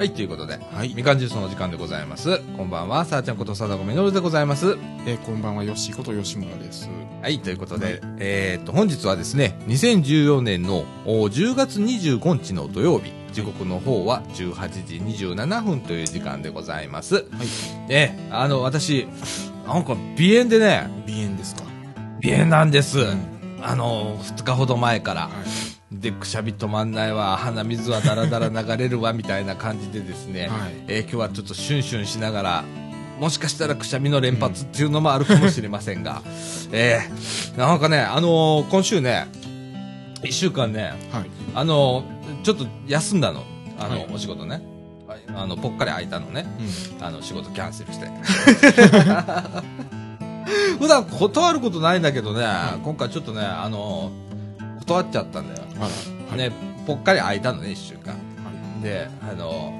はい、ということで、はいみかんジュースのお時間でございます。こんばんは、さあちゃんこと貞子みのるでございます。えーこんばんは、よっしーこと吉村です。はい、ということで、えーっと、本日はですね、2014年のお10月25日の土曜日、時刻の方は18時27分という時間でございます。はい。え、あの、私、なんか鼻炎でね、鼻炎ですか。鼻炎なんです。うんあの、2日ほど前から。はい。で、くしゃみ止まんないわ、鼻水はだらだら流れるわ、みたいな感じでですね、はいえー今日はちょっとシュンシュンしながら、もしかしたらくしゃみの連発っていうのもあるかもしれませんが、えーなんかね、あのー今週ね、一週間ね、はい。あのーちょっと休んだの、あの、はいお仕事ね。はいあの、ぽっかり空いたのね。うん。あの、仕事キャンセルして。普段断ることないんだけどね、今回ちょっとね、あの、断っちゃったんだよ。はい。ね、ぽっかり空いたのね、一週間。はで、あの、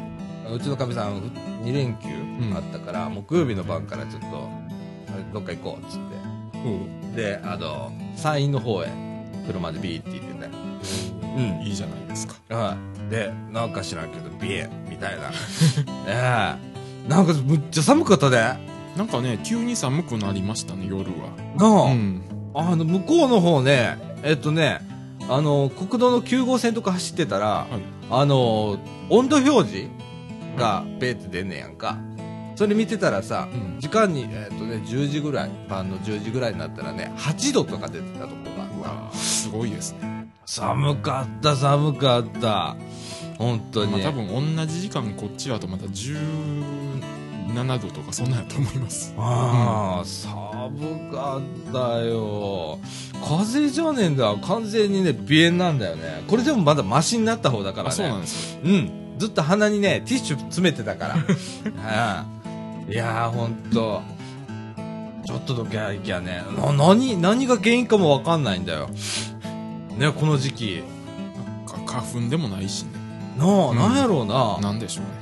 うちのかみさん、2連休あったから、木曜日の晩からちょっと、どっか行こう、っつっい。おうて。で、あの、山陰の方へ、車でビーって行ってね。うんいいじゃないですか。はい。で、なんか知らんけど、鼻炎、みたいな。ええなんかむっちゃ寒かったで。ななんかね、急に寒くなりましたね、夜は。あ、うん。あの、向こうの方ね、えっとね、あの、国道の9号線とか走ってたら、はい。あの、温度表示がペーって出んねやんか。それ見てたらさ、うん時間に、えっとね、10時ぐらい、晩の10時ぐらいになったらね、8度とか出てたとこうがあすごいですね。た。寒かった、寒かった。本当に。まあ多分同じ時間こっちだとまた17度とかそんなんやと思います。ああ、寒かったよ。風邪じゃねえんだ。完全にね、鼻炎なんだよね。これでもまだマシになった方だからね。あ、そうなんですよ。うん。ずっと鼻にね、ティッシュ詰めてたから。あ あいやー、ほんと。ちょっとどきゃいきゃね。な、何、何が原因かもわかんないんだよ。ね、この時期。なんか花粉でもないしね。なあ、うんなんやろうな。なんでしょうね。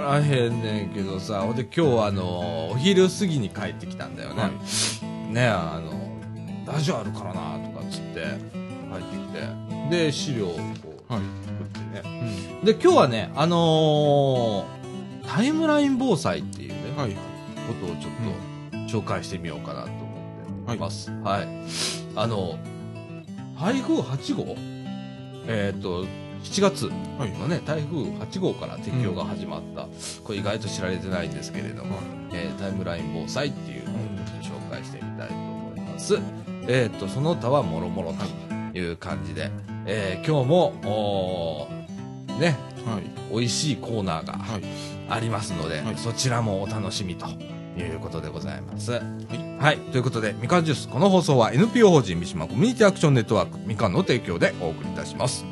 らへんねんけどさ、ほんで今日あの、お昼過ぎに帰ってきたんだよね。はいねあの、ラジオあるからな、とかっつって、帰ってきて。で、資料をこう、はい。作ってね。うん。で、今日はね、あのータイムライン防災っていうね、はい。ことをちょっと紹介してみようかなと思っています。はい。あの、台風8号？えっ、と、7月はい。のね、台風8号から適用が始まった、これ意外と知られてないんですけれども、えータイムライン防災っていうのをちょっと紹介してみたいと思います。えっ、と、その他はもろもろという感じで、えー今日も、ね、はい。美味しいコーナーがはい。ありますので、はいそちらもお楽しみということでございます。はい。はい。ということで、みかんジュース、この放送は NPO 法人三島コミュニティアクションネットワークみかんの提供でお送りいたします。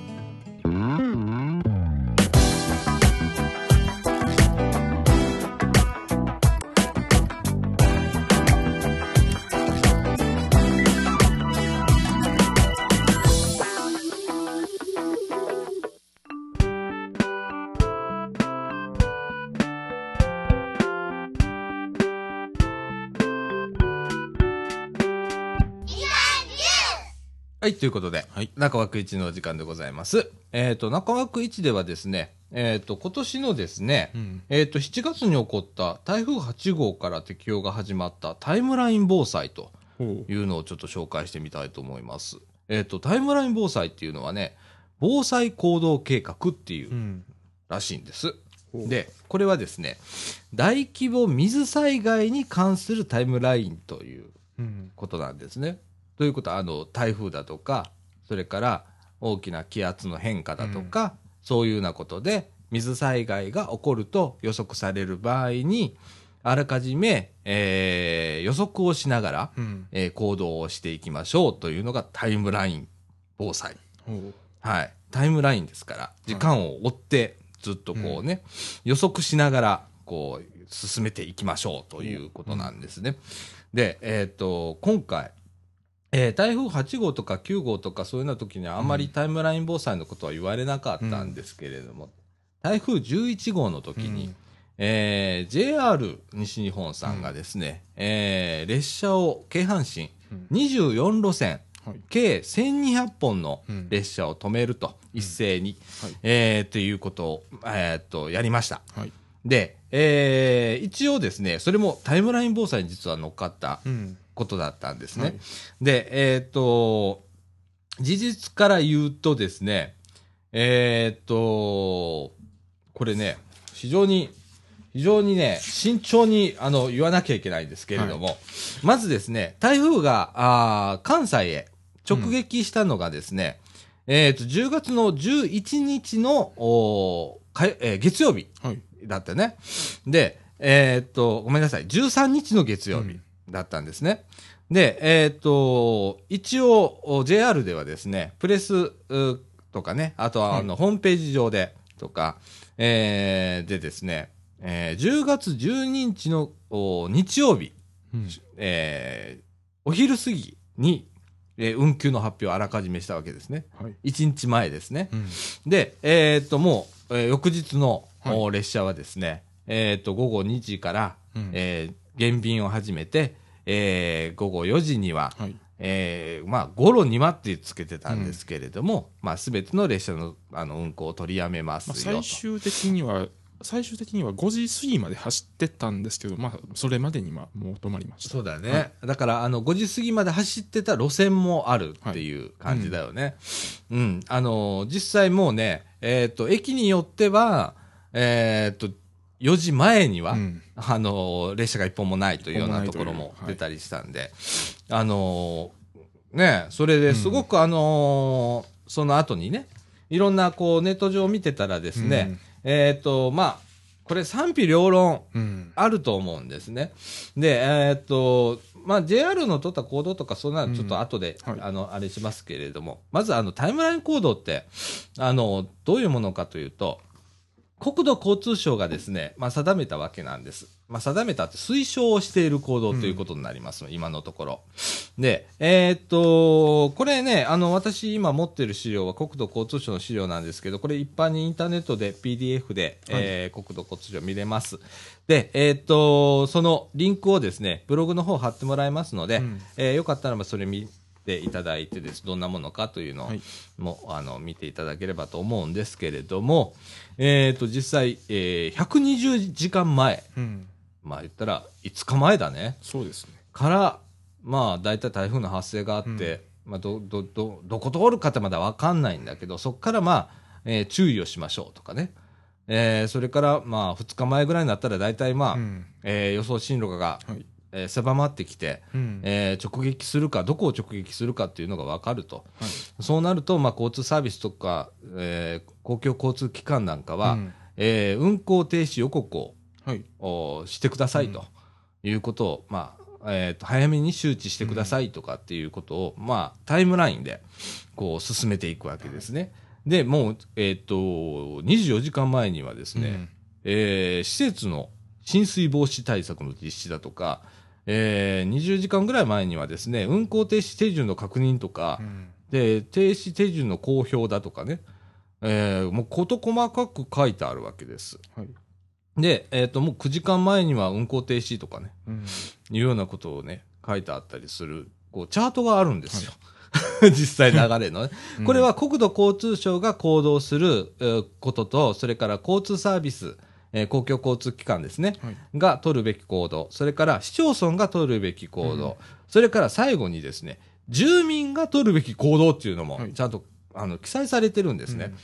はい、ということで、はい。中枠一のお時間でございます。えっ、と、中枠一ではですね、えっ、と、今年のですね、うん。えっ、と、7月に起こった台風8号から適用が始まったタイムライン防災と。いうのをちょっと紹介してみたいと思います。えっ、と、タイムライン防災っていうのはね、防災行動計画っていううんらしいんです。ほう、で、これはですね、大規模水災害に関するタイムラインといううん。ことなんですね。ということは、あの、台風だとか、それから大きな気圧の変化だとか、そういうようなことで、水災害が起こると予測される場合に、あらかじめ、えー予測をしながら、うん。えー行動をしていきましょうというのがタイムライン防災。はい。タイムラインですから、時間を追って、ずっとこうね、予測しながら、こう、進めていきましょうということなんですね。で、えっ、と、今回、えー台風8号とか9号とかそういうような時にはあんまりタイムライン防災のことは言われなかったんですけれども、台風11号の時に、えー JR 西日本さんがですね、えー列車を京阪神うん。24路線、はい。計1200本のうん。列車を止めると、一斉に、はい。えーっていうことを、えーっと、やりました。はい。で、えー一応ですね、それもタイムライン防災に実は乗っかったうんことだったんですね。はい。で、えーっと、事実から言うとですね、えーっと、これね、非常に、非常にね、慎重に、あの、言わなきゃいけないんですけれども、まずですね、台風が、あー関西へ直撃したのがですね、えーっと、10月の11日の、おーかえー月曜日はい。だったね。で、えーっと、ごめんなさい、13日の月曜日だったんですね。で、えーっと、一応、お JR ではですね、プレスうとかね、あとはあの、ホームページ上でとか、えーでですね、えー10月12日のお日曜日、うんえーお昼過ぎに、えー運休の発表をあらかじめしたわけですね。はい1日前ですね。うんで、えーっと、もう、えー翌日の、列車はですね、えーっと、午後2時から、うんえー減便を始めて、えー午後4時には、はいえーまあ、ゴロにはってつけてたんですけれども、まあ、すべての列車のあの運行を取りやめますまあ。最終的には最終的には5時過ぎまで走ってたんですけど、まあ、それまでにはもう止まりましたそうだよね。はだから、あの、5時過ぎまで走ってた路線もあるっていう感じだよね。うん。あの、実際もうね、えっ、と、駅によっては、えっ、と、4時前には、うん。あの、列車が一本もないというようなところも出たりしたんで、あの、ね、それですごくあの、その後にね、いろんなこうネット上を見てたらですね、えっ、と、まあ、これ賛否両論うん。あると思うんですね。で、えーっと、まあ、JR の取った行動とか、そんなのちょっと後で、うん。はい。あの、あれしますけれども、まず、あの、タイムライン行動って、あの、どういうものかというと、国土交通省がですね、まあ、定めたわけなんです。まあ、定めたって推奨をしている行動ということになります、今のところ。で、えーっと、これね、あの、私今持ってる資料は国土交通省の資料なんですけど、これ一般にインターネットで PDF で、えー国土交通省見れます。で、えーっと、そのリンクをですね、ブログの方貼ってもらいますので、うんえーよかったらばそれ見ていただいてです、どんなものかというのを、はい。もあの見ていただければと思うんですけれども、えーっと、実際、えー120時間前、うん。まあ言ったら5日前だね。そうですね。から、まあ、大体台風の発生があって、まあ、ど、ど、ど、どこ通るかってまだわかんないんだけど、そこからまあ、えー注意をしましょうとかね。えーそれから、まあ、2日前ぐらいになったら大体まあ、うん。えー予想進路が、はいえー狭まってきて、うん。えー直撃するか、どこを直撃するかっていうのがわかると。はい。そうなると、まあ、交通サービスとか、えー公共交通機関なんかは、うん。えー運行停止予告をはい。をしてくださいということを、まあ、えっ、と、早めに周知してくださいとかっていうことを、まあ、タイムラインで、こう、進めていくわけですね。で、もう、えっ、と、24時間前にはですね、うん。えー施設の浸水防止対策の実施だとか、えー20時間ぐらい前にはですね、運行停止手順の確認とかう、んで、停止手順の公表だとかね、えーもう事細かく書いてあるわけです。はいで、えっ、と、もう9時間前には運行停止とかね、うんいうようなことをね、書いてあったりする、こう、チャートがあるんですよ。実際流れのね。うんこれは国土交通省が行動するえーことと、それから交通サービス、えー公共交通機関ですね、はい。が取るべき行動、それから市町村が取るべき行動、うん。それから最後にですね、住民が取るべき行動っていうのもはい。ちゃんと、あの記載されてるんですね。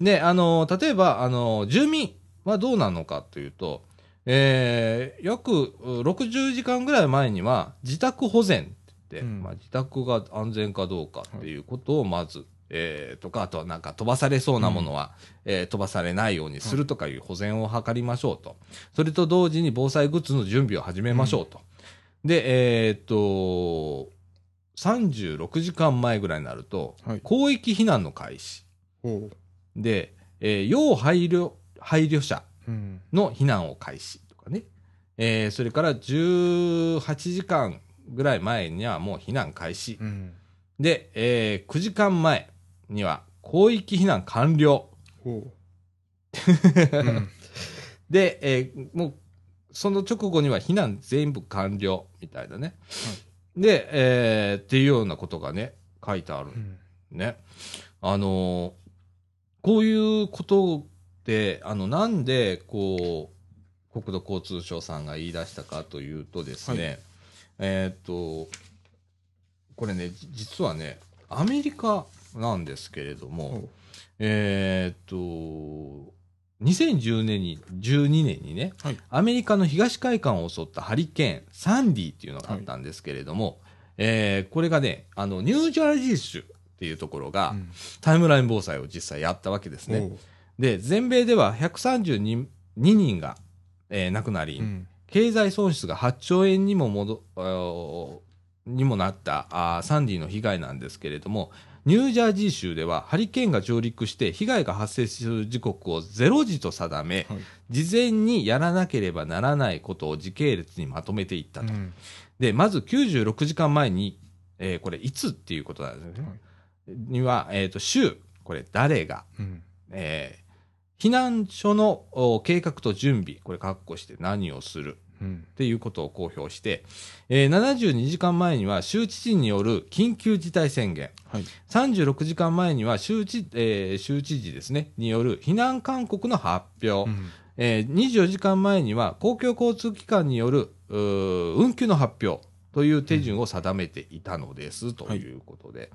で、あの、例えば、あの、住民はどうなのかというと、えー約う60時間ぐらい前には自宅保全って言って、うん。まあ、自宅が安全かどうかっていうことをまず、えーとか、あとはなんか飛ばされそうなものは、えー飛ばされないようにするとかいう保全を図りましょうと。それと同時に防災グッズの準備を始めましょうと。で、えーっと、36時間前ぐらいになると、はい広域避難の開始。ほで、えー要配慮、配慮者ううんの避難を開始とかね。えーそれから18時間ぐらい前にはもう避難開始。うんで、えー9時間前には広域避難完了。で、えーもう、その直後には避難全部完了みたいなね。で、えーっていうようなことがね、書いてあるうんね。あのこういうことって、あの、なんで、こう、国土交通省さんが言い出したかというとですね、はいえーっと、これね、じ実はね、アメリカなんですけれども、えーっと、2010年に、12年にね、はい。アメリカの東海岸を襲ったハリケーン、サンディっていうのがあったんですけれども、えーこれがね、あの、ニュージャージー州っていうところが、うん。タイムライン防災を実際やったわけですね。で、全米では132人が、えー亡くなり、うん。経済損失が8兆円にも戻あーにもなったあーサンディの被害なんですけれども、ニュージャージー州ではハリケーンが上陸して被害が発生する時刻を0時と定め、はい事前にやらなければならないことを時系列にまとめていったと。うんで、まず96時間前に、えーこれいつっていうことなんですね。には、えっ、と、週、これ誰が、うんえー避難所のお計画と準備、これ括弧して何をするうんっていうことを公表して、えー72時間前には州知事による緊急事態宣言、はい。36時間前には州知,、えー州知事ですね、による避難勧告の発表、うん。えー24時間前には公共交通機関による運休の発表。という手順を定めていたのです、ということで、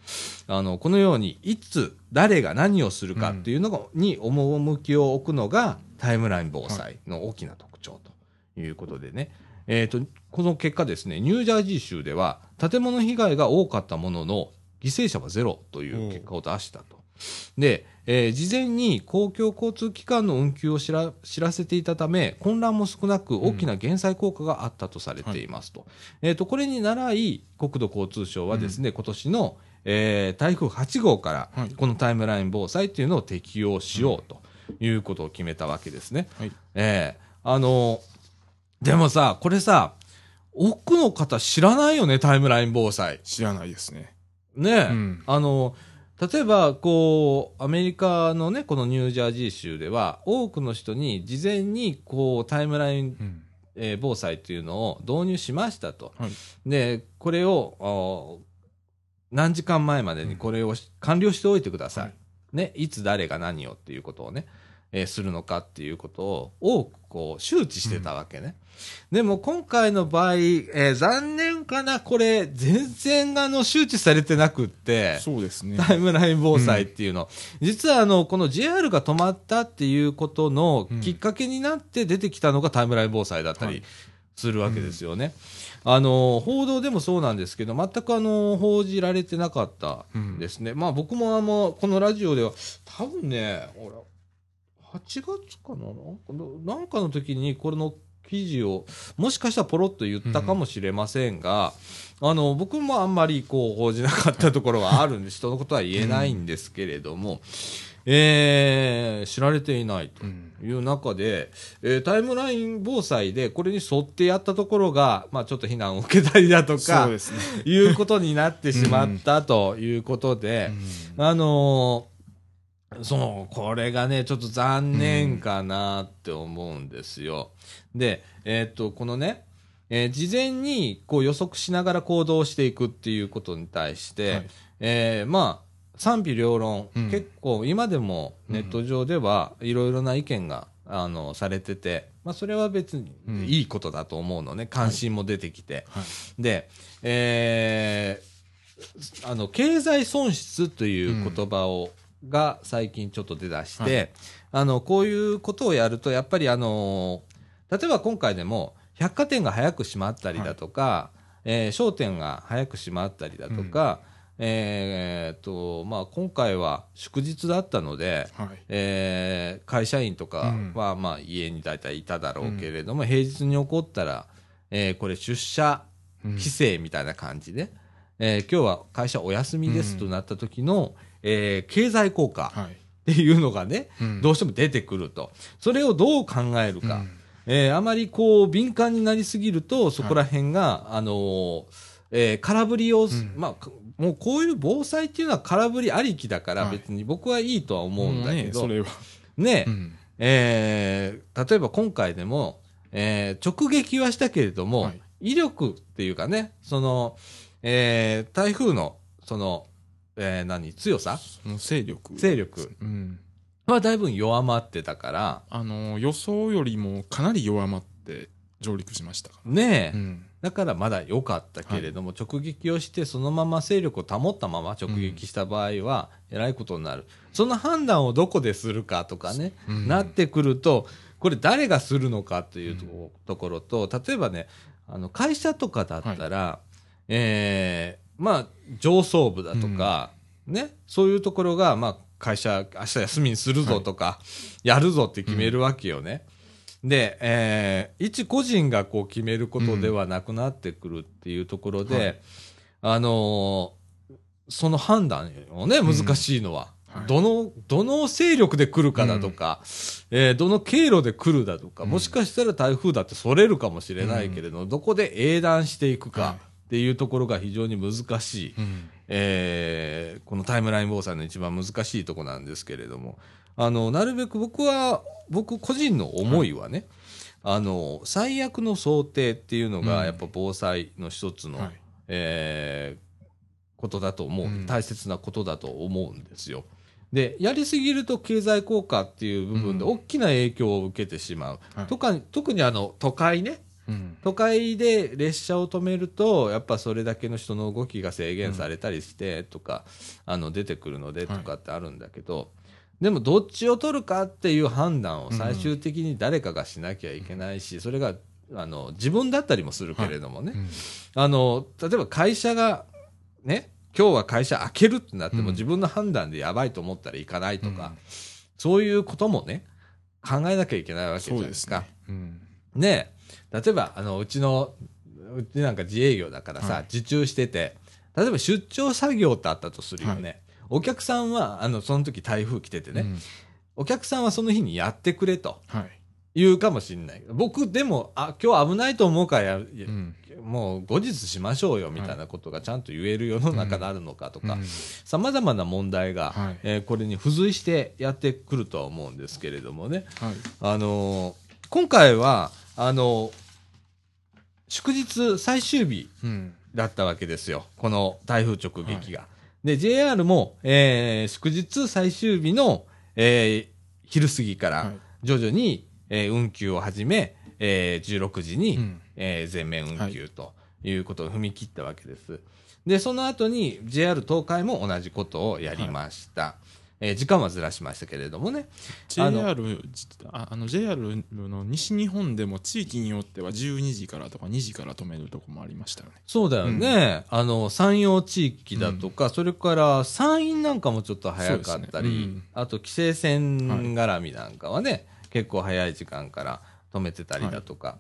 あの、このように、いつ、誰が何をするかっていうのが、に趣を置くのが、タイムライン防災の大きな特徴ということでね、えっ、と、この結果ですね、ニュージャージー州では、建物被害が多かったものの、犠牲者はゼロという結果を出したと。で、えー事前に公共交通機関の運休を知ら知らせていたため、混乱も少なく大きな減災効果があったとされていますと。えっ、と、これに倣い、国土交通省はですね、今年の、えー台風8号からはい、このタイムライン防災っていうのを適用しようということを決めたわけですね。はいええあの、でもさ、これさ、多くの方知らないよね、タイムライン防災。知らないですね。ねえ、うん。あの、例えば、こう、アメリカのね、このニュージャージー州では、多くの人に事前に、こう、タイムライン、うん。えー防災っていうのを導入しましたと。はい。で、これを、何時間前までにこれをし完了しておいてください。はい。ね、いつ誰が何をっていうことをね、えーするのかっていうことを多くこう周知してたわけね。でも今回の場合、えー残念かな、これ全然あの周知されてなくって、そうですねタイムライン防災っていうの。実はあの、この JR が止まったっていうことのきっかけになって出てきたのがタイムライン防災だったりはいするわけですよね。あの、報道でもそうなんですけど、全くあの、報じられてなかったうんですね。まあ僕もあの、このラジオでは、多分ね、俺、8月かな？なんかの時にこれの記事を、もしかしたらポロッと言ったかもしれませんが、あの、僕もあんまりこう報じなかったところはあるんで、人のことは言えないんですけれども、えー知られていないと。うんいう中で、えータイムライン防災でこれに沿ってやったところが、まあちょっと避難を受けたりだとそかう、ですね。いうことになってしまったということで、あのーその、これがね、ちょっと残念かなって思うんですよ。で、えーっと、このね、えー事前にこう予測しながら行動していくっていうことに対して、はいえーまあ、賛否両論、うん結構今でもネット上ではいろいろな意見が、あの、されてて、まあ、それは別にいいことだと思うのね。関心も出てきて。はいで、えーあの、経済損失という言葉を、が最近ちょっと出だして、はあの、こういうことをやると、やっぱりあの、例えば今回でも、百貨店が早く閉まったりだとか、えー商店が早く閉まったりだとか、えーっと、まあ、今回は祝日だったので、はい。えー会社員とかは、まあ、家に大体いただろうけれども、平日に起こったら、えーこれ出社うん。規制みたいな感じで、えー今日は会社お休みですとなった時の、えー経済効果はい。っていうのがね、うん。どうしても出てくると。それをどう考えるか。うん。えーあまりこう敏感になりすぎると、そこら辺が、あのーえー空振りを、ん。まあ、かもうこういう防災っていうのは空振りありきだから、はい。別に僕はいいとは思うんだけど、もうねね、うん。えー例えば今回でも、えー直撃はしたけれども、はい。威力っていうかね、その、えー台風の、その、えー何、強さ？勢力。勢力うん。はだいぶ弱まってたから、あの、予想よりもかなり弱まって上陸しましたから。ねえ、うん。だからまだ良かったけれども、直撃をして、そのまま勢力を保ったまま直撃した場合は、えらいことになる。その判断をどこでするかとかね、うんなってくると、これ誰がするのかというとこ,、ろと、例えばね、あの会社とかだったら、えーまあ、上層部だとか、ね、そういうところが、まあ、会社、明日休みにするぞとか、やるぞって決めるわけよね。で、えー一個人がこう決めることではなくなってくるっていうところで、はい。あのーその判断をね、難しいのは。はい。どの、どの勢力で来るかだとか、えーどの経路で来るだとか、うん。もしかしたら台風だってそれるかもしれないけれど、どこで英断していくはい。かっていうところが非常に難しい、うん。えーこのタイムライン防災の一番難しいとこなんですけれども、あの、なるべく僕は、僕個人の思いはね、あの、最悪の想定っていうのが、うん。やっぱ防災の一つの、はい。えーことだと思う、うん。大切なことだと思うんですよ。で、やりすぎると経済効果っていう部分でうん。大きな影響を受けてしまう。はい。とか特にあの、都会ね、うん。都会で列車を止めると、やっぱそれだけの人の動きが制限されたりしてとか、あの出てくるのでとかってあるんだけど、でもどっちを取るかっていう判断を最終的に誰かがしなきゃいけないし、それがあの自分だったりもするけれどもね、うんあの例えば会社がね、今日は会社開けるってなっても、うん自分の判断でやばいと思ったら行かないとか、うんそういうこともね、考えなきゃいけないわけじゃそないですすね。。うん。ねえ、例えば、あの、うちの、うちなんか自営業だからさ、はい受注してて、例えば出張作業ってあったとするよね。お客さんは、あの、その時台風来ててね、うんお客さんはその日にやってくれとはい。言うかもしれない。僕、でも、あ、今日危ないと思うからや、うん。もう後日しましょうよみたいなことがちゃんと言える世の中になるのかとかうん、さまざまな問題が、はいえーこれに付随してやってくるとは思うんですけれどもね。はい。あのー今回は、あのー祝日最終日うん。だったわけですよ。この台風直撃が。で、JR も、えー祝日最終日の、えー昼過ぎからはい徐々に、えー運休を始め、えー16時に、うんえー全面運休ということを踏み切ったわけです。で、その後に JR 東海も同じことをやりました。えー時間はずらしましたけれどもね。あの JR、ああの JR の西日本でも地域によっては12時からとか2時から止めるとこもありましたよね。そうだよね。あの、山陽地域だとか、それから山陰なんかもちょっと早かったり、ねうんあと規制線絡みなんかはね、結構早い時間から止めてたりだとか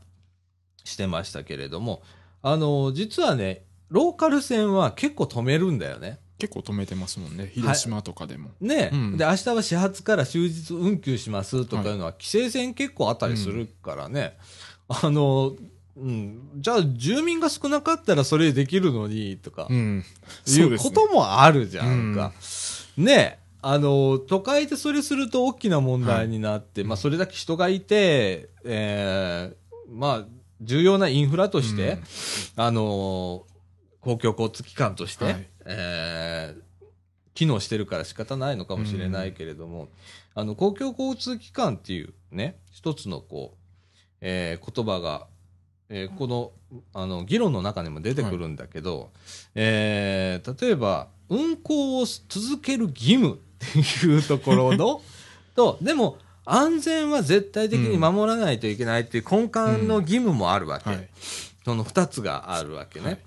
してましたけれども、あの、実はね、ローカル線は結構止めるんだよね。結構止めてますもんね。広島とかでも。ね、うん。で、明日は始発から終日運休しますとかいうのは、規制線結構あったりするからね、あの、うん、じゃあ住民が少なかったらそれできるのにとか、うん。いうこともあるじゃんか。ねあの、都会でそれすると大きな問題になって、まあそれだけ人がいて、えーまあ重要なインフラとして、うん。あの、公共交通機関として、はいえー機能してるから仕方ないのかもしれないけれども、あの、公共交通機関っていうね、一つのこう、えー言葉が、えーこの、あの、議論の中にも出てくるんだけど、えー例えば、運行を続ける義務っていうところの、と、でも、安全は絶対的に守らないといけないっていう根幹の義務もあるわけ。はい。その二つがあるわけね。はい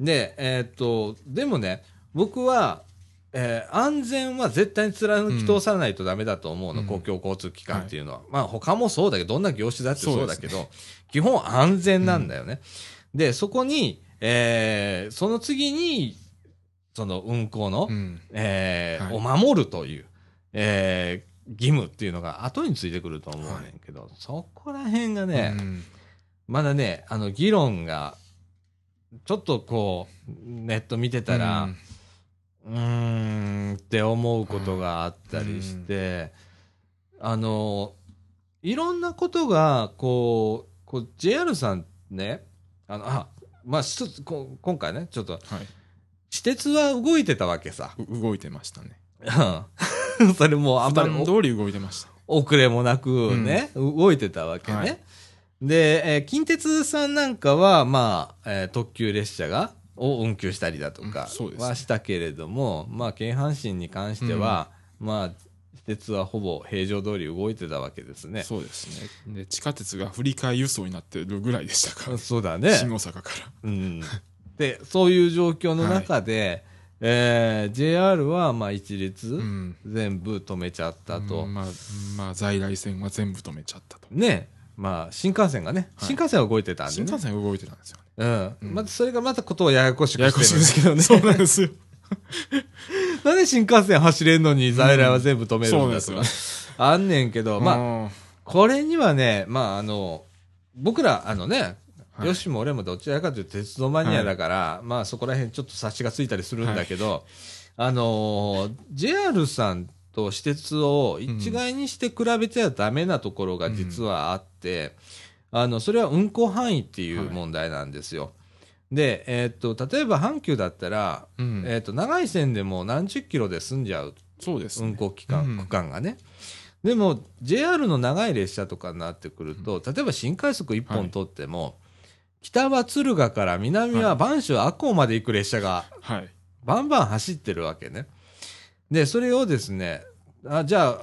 で、えーっと、でもね、僕は、えー安全は絶対に貫き通さないとダメだと思うの、うん公共交通機関っていうのは。まあ他もそうだけど、どんな業種だってそうだけど、基本安全なんだよね。で、そこに、えーその次に、その運行の、うん。えーはいを守るという、えー義務っていうのが後についてくると思うねんけど、そこら辺がね、うんまだね、あの、議論が、ちょっとこう、ネット見てたら、うーん、って思うことがあったりして、あの、いろんなことが、こう、こう JR さんね、あの、あ、まあ、一つこ今回ね、ちょっと、はい。指鉄は動いてたわけさ。う動いてましたね。うん それもあん普まり段通り動いてました。お遅れもなくね、動いてたわけね。はいで、えー近鉄さんなんかは、まあ、えー特急列車が、を運休したりだとかはしたけれども、まあ、京阪神に関しては、まあ、私鉄はほぼ平常通り動いてたわけですね。そうですね。で、地下鉄が振り替え輸送になってるぐらいでしたから、そうだね。新大阪から。うん、で、そういう状況の中で、えー JR は、まあ、一律、うん。全部止めちゃったと。うんまあ、まあ、在来線は全部止めちゃったと。ね、まあ、新幹線がね、はい新幹線は動いてたんでね。新幹線動いてたんですよね。うん。うんまたそれがまたことをややこしくややこしいですけどね。そうなんですよ。なんで新幹線走れんのに在来は全部止めるんだとかあんねんけど、よ。まあ、あ、これにはね、まあ、あの、僕ら、あのね、はいよしも俺もどちらかというと鉄道マニアだから、まあそこら辺ちょっと察しがついたりするんだけど、あのー JR さんと私鉄を一概にして比べてはダメなところが実はあって、あの、それは運行範囲っていう問題なんですよ。で、えーっと、例えば阪急だったら、うんえーっと、長い線でも何十キロで済んじゃうそうですね。運行期間、うん区間がね。でも、JR の長い列車とかになってくると、例えば新快速1本取っても、北は敦賀から南は播州赤穂まで行く列車がはい。バンバン走ってるわけね。で、それをですね、あじゃあ、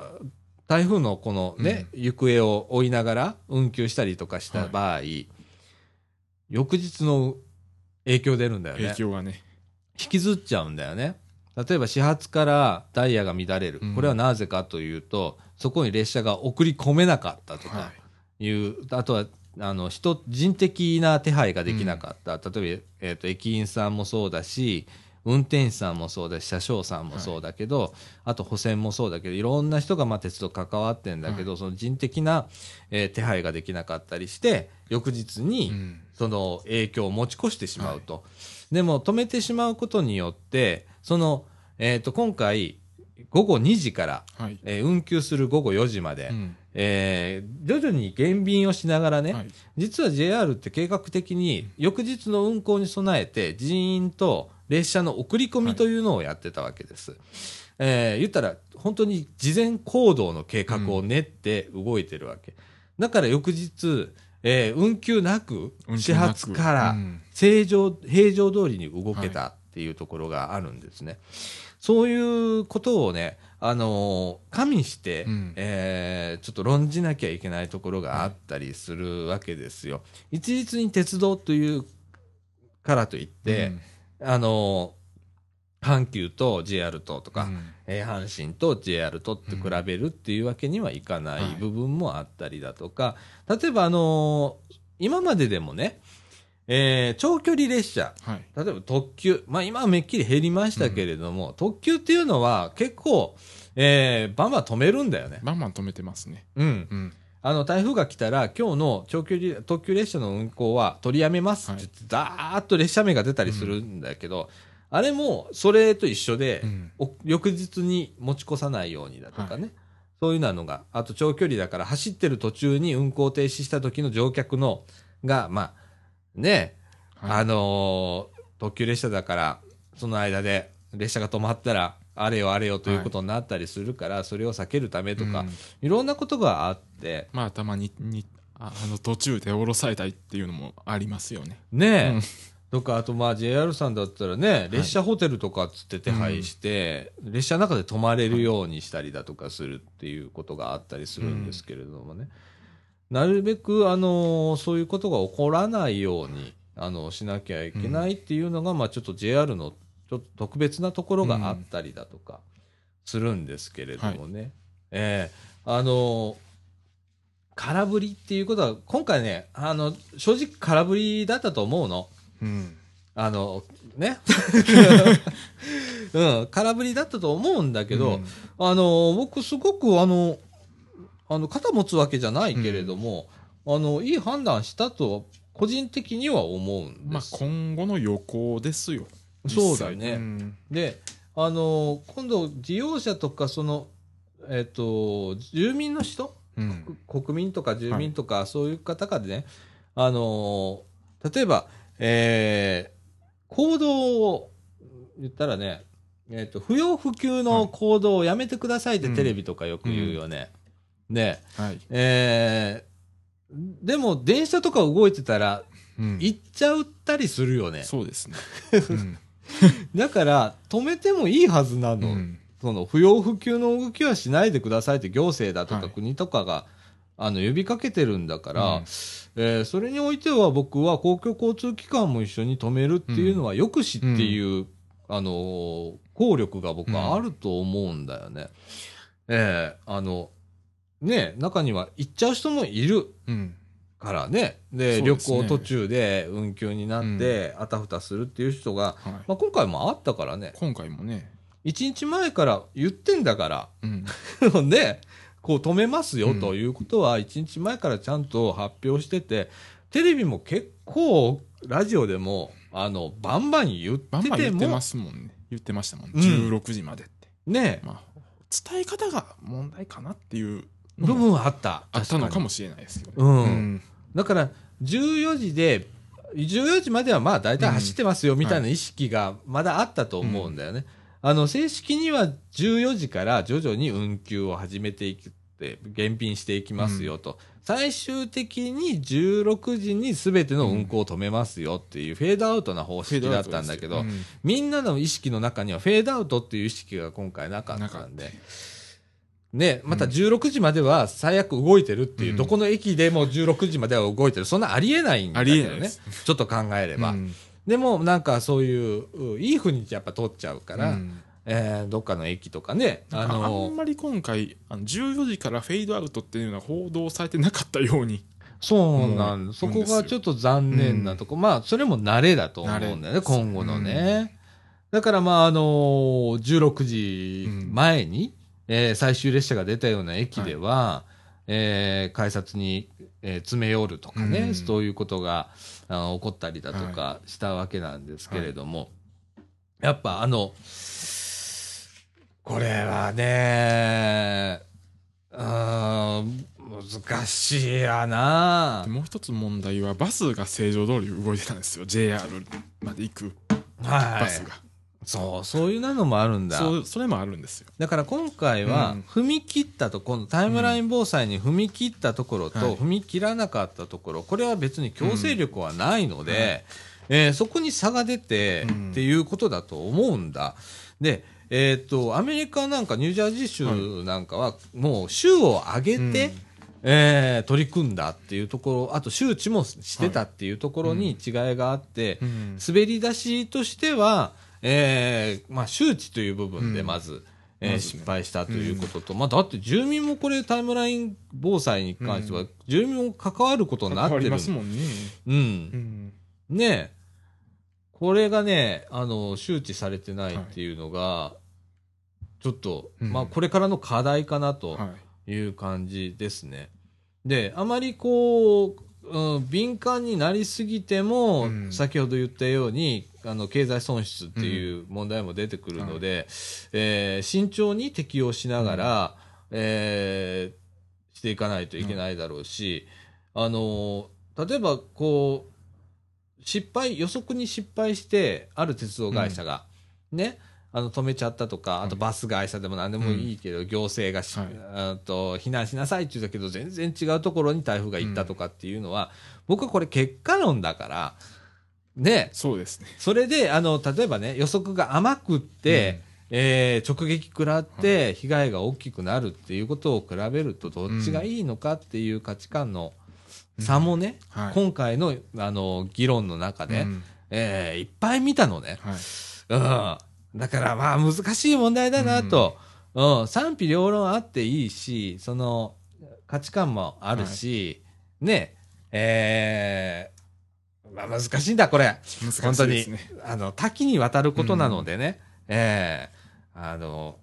台風のこのね、行方を追いながら運休したりとかした場合、翌日の影響出るんだよね。影響がね。引きずっちゃうんだよね。例えば始発からダイヤが乱れる。うんこれはなぜかというと、そこに列車が送り込めなかったとかはい。いう、あとは、あの、人、人的な手配ができなかった。例えば、えっ、と、駅員さんもそうだし、運転手さんもそうだし、車掌さんもそうだけど、あと補選もそうだけど、いろんな人がまあ鉄道関わってんだけど、その人的な、えー手配ができなかったりして、翌日に、うんその影響を持ち越してしまうと。でも止めてしまうことによって、その、えっ、と、今回、午後2時から、はい。えー運休する午後4時まで、うんえー徐々に減便をしながらね、はい。実は JR って計画的に翌日の運行に備えて人員と列車の送り込みというのをやってたわけです。えー言ったら本当に事前行動の計画を練って動いてるわけ。だから翌日、えー運休なく始発からうん正常、平常通りに動けたっていうところがあるんですね。そういうことをね、あのー加味して、うんえーちょっと論じなきゃいけないところがあったりするわけですよ。一律に鉄道というからといって、あのー阪急と JR ととか、うんえー阪神と JR とって比べるっていうわけにはいかないはい部分もあったりだとか、例えば、あのー今まででもね、えー長距離列車、はい。例えば特急、まあ今はめっきり減りましたけれども、特急っていうのは結構、えーバンバン止めるんだよね。バンバン止めてますね。うん。うん。あの、台風が来たら、今日の長距離特急列車の運行は取りやめますって言って、ダーッと列車名が出たりするんだけど、あれもそれと一緒で、翌日に持ち越さないようにだとかね、そういうのが、あと長距離だから走ってる途中に運行停止した時の乗客のが、まあ、ね、はい。あのー特急列車だから、その間で列車が止まったら、あれよあれよということになったりするから、それを避けるためとか、うん。いろんなことがあって、まあ、たまに、に、ああの、途中で降ろされたりっていうのもありますよね。ねえ、うん。とか、あとまあ JR さんだったらね、列車ホテルとかっつって手配して、列車の中で泊まれるようにしたりだとかするっていうことがあったりするんですけれどもね。なるべく、あのそういうことが起こらないように、あのしなきゃいけないっていうのが、まあちょっと JR のちょっと特別なところがあったりだとかするんですけれどもね。ええあの空振りっていうことは、今回ね、あの、正直空振りだったと思うの。うん。あの、ね。うん、空振りだったと思うんだけど、うんあの、僕すごくあの、あの、肩持つわけじゃないけれども、あの、いい判断したと、個人的には思うんまあ、です。今後の予行ですよ。そうだね。実際ん。で、あの、今度、事業者とか、その、えっ、と、住民の人？うん。国民とか住民とか、そういう方がね、あのー例えば、えー行動を言ったらね、えっ、と、不要不急の行動をやめてくださいってうん。テレビとかよく言うよね。で、はい。えー、でも電車とか動いてたらうん。行っちゃったりするよね。そうですね。うん だから止めてもいいはずなの。うんその不要不急の動きはしないでくださいって行政だとはいか国とかが、あの呼びかけてるんだから、うんえーそれにおいては僕は公共交通機関も一緒に止めるっていうのは抑止っていう、あのー効力が僕はあると思うんだよね。えーあの、ね、中には行っちゃう人もいるうん。からね。で、旅行途中で運休になって、あたふたするっていう人が、はい。まあ、今回もあったからね。今回もね、1日前から言ってんだから、うん。で、こう止めますよということは、1日前からちゃんと発表してて、テレビも結構、ラジオでも、あの、バンバン言ってバンバンても言ってま、すもんね。言ってましたもん。うん16時までって。ね、まあ、伝え方が問題かなっていうの部も分はあった。あったのかも。もしれないですけどね。うんだから、14時で、14時まではまあ大体走ってますよみたいな意識がまだあったと思うんだよね。あの、正式には14時から徐々に運休を始めていって、減便していきますよと。最終的に16時に全ての運行を止めますよっていうフェードアウトな方式だったんだけど、うんみんなの意識の中にはフェードアウトっていう意識が今回なかったんで。ね、また16時までは最悪動いてるっていう、うん。どこの駅でも16時までは動いてる。そんなありえないんだけどね。ちょっと考えれば。うん。でもなんかそういう、ういい風にやっぱ通っちゃうから、うん。えーどっかの駅とかね、ああのんまり今回あの14時からフェードアウトっていうのは報道されてなかったように。そうなんうん。そこがちょっと残念なとこ。まあ、それも慣れだと思うんだよね、今後のね。だからまあ、あのー16時前に、えー最終列車が出たような駅では、えー改札に、えー詰め寄るとかね、うん。そういうことがあの起こったりだとかしたわけなんですけれども、やっぱあの、これはね、難しいやな。でもう一つ問題はバスが正常通り動いてたんですよ。JR まで行く。はい。バスが、そう、そういうのもあるんだ。そうそれもあるんですよ。だから今回はうん、踏み切ったと、このタイムライン防災に踏み切ったところと、はい。踏み切らなかったところ、これは別に強制力はないので、えーそこに差が出て、うん。っていうことだと思うんだ。で、えっ、と、アメリカなんかニュージャージー州なんかは、もう州を挙げて、うん。えー取り組んだっていうところ、あと周知もしてたっていうところに違いがあって、うん。滑り出しとしては、えーまあ、周知という部分でうん。まず、えーまずね。失敗したということと、まあ、だって住民もこれタイムライン防災に関しては、住民も関わることになってるますもんね、うん。う。ん。ねえ。これがね、あの、周知されてないっていうのが、ちょっと、うん。まあ、これからの課題かなと。はい。いう感じですね。で、あまりこう、うん、敏感になりすぎても、うん。先ほど言ったように、あの、経済損失っていう問題も出てくるので、えー慎重に適用しながら、えーしていかないといけないだろうし、あの、例えばこう、失敗、予測に失敗して、ある鉄道会社が、ね、あの、止めちゃったとか、あとバス会社でも何でもいいけど、行政がし、はい。あと、避難しなさいって言ったけど、全然違うところに台風が行ったとかっていうのは、僕はこれ結果論だから、ね、そうですね。それで、あの、例えばね、予測が甘くって、えー直撃食らって被害が大きくなるっていうことを比べると、どっちがいいのかっていう価値観の差もね、はい。今回の、あの、議論の中で、うん。えーいっぱい見たのね。はい。うん。だからまあ難しい問題だなと。うん、賛否両論あっていいし、その価値観もあるし、ね、えー、まあ難しいんだ、これ。難しい本当に。あの、多岐にわたることなのでね、えーあの、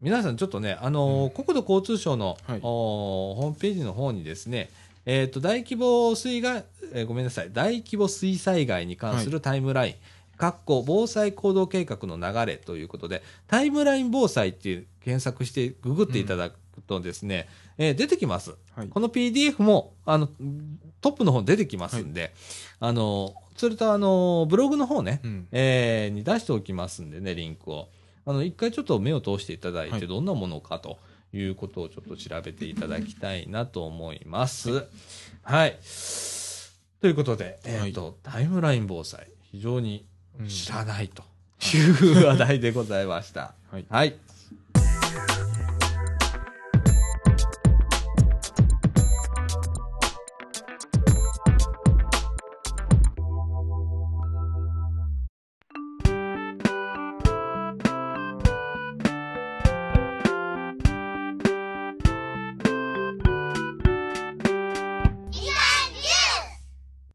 皆さんちょっとね、あの、国土交通省の、はい。おホームページの方にですね、えっ、と、大規模水害、えーごめんなさい、大規模水災害に関するタイムライン、かっこ防災行動計画の流れということで、タイムライン防災っていう検索してググっていただくくとですね、えー出てきます。はい。この PDF も、あの、トップの方に出てきますんで、あの、それとあの、ブログの方ね、うん。えーに出しておきますんでね、リンクを。あの、一回ちょっと目を通していただいて、はいどんなものかということをちょっと調べていただきたいなと思います。はい。ということで、えっ、と、タイムライン防災、非常にうん知らないと いう話題でございました。はい。はい。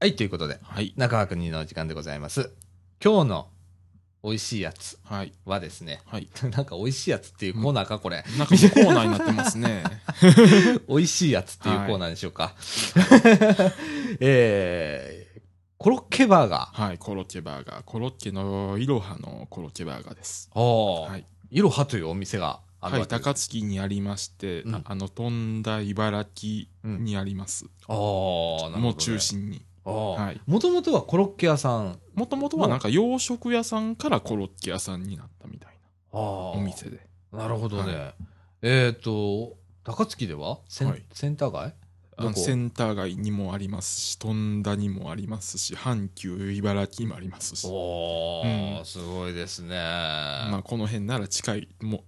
はい、ということで、はい。中川国の時間でございます。今日の美味しいやつはい。はですね、はい。なんか美味しいやつっていうコーナーか、これ。なんかコーナーになってますね。美味しいやつっていうコーナーでしょうか。えー、コロッケバーガー。はい。コロッケバーガー。コロッケのいろはのコロッケバーガーです。はい。いろはというお店があるはい。高槻にありまして、うんああの、飛んだ茨城にあります。あー、なるほど、ね。もう中。心に。もともとはコロッケ屋さん。もともとはなんか洋食屋さんからコロッケ屋さんになったみたいあなーお店で。なるほどね。はえっ、と、高槻では？セン,、はい。センター街？センター街にもありますし、飛んだにもありますし、阪急茨城にもありますし、おー、うん。すごいですね。まあこの辺なら近い、もう、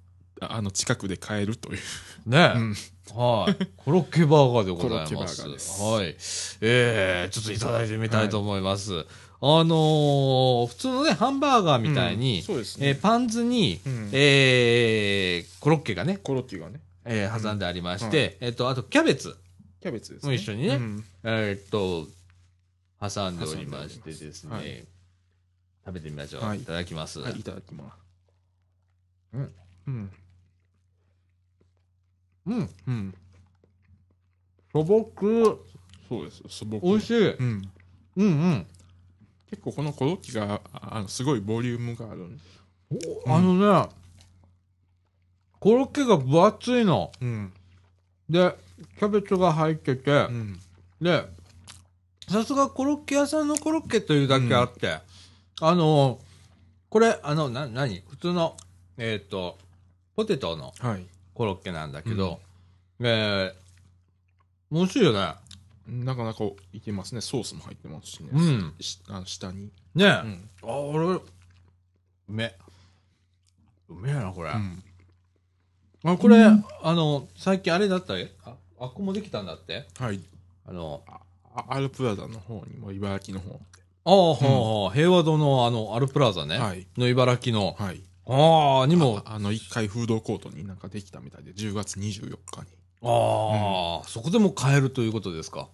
ああの近くで買えるという。ね、うんはい。コロッケバーガーでございます。はい。えー、ちょっといただいてみたいと思います。あのー普通のね、ハンバーガーみたいに、うんそうですえーね。パンズに、うんえー、コロッケがね、コロッケがね、えー挟んでありまして、えっ、と、あとキャベツ、キャベツですもう一緒にねうんえーっと、挟んでおりましてですね、はい食べてみましょう。はいいただきます。はい、いただきます。うん。うん。うん。うん。素朴、そうです。素朴。美味しい。うん。うんうん。結構このコロッケが、ああの、すごいボリュームがあるんで。おあのね、コロッケが分厚いの。うん。で、キャベツが入ってて、うん。で、さすがコロッケ屋さんのコロッケというだけあって、あの、これ、あの、な、なに普通の、えっ、と、ポテトのはい。コロッケなんだけど、えー、美味しいよね。なかなかいけますね。ソースも入ってますしね。うん。しあの下に。ねえ。うん。あ、俺、うめ。うめえな、これ。うん。あこれ、あの、最近あれだった？よ。あ、あっこもできたんだって？はい。あの、あアルプラザの方にも茨城の方ああ、はあ、平和堂のあの、アルプラザね。はいの茨城の。はい。ああ、にも、ああの、一回フードコートになんかできたみたいで、10月24日に。ああ、そこでも買えるということですか？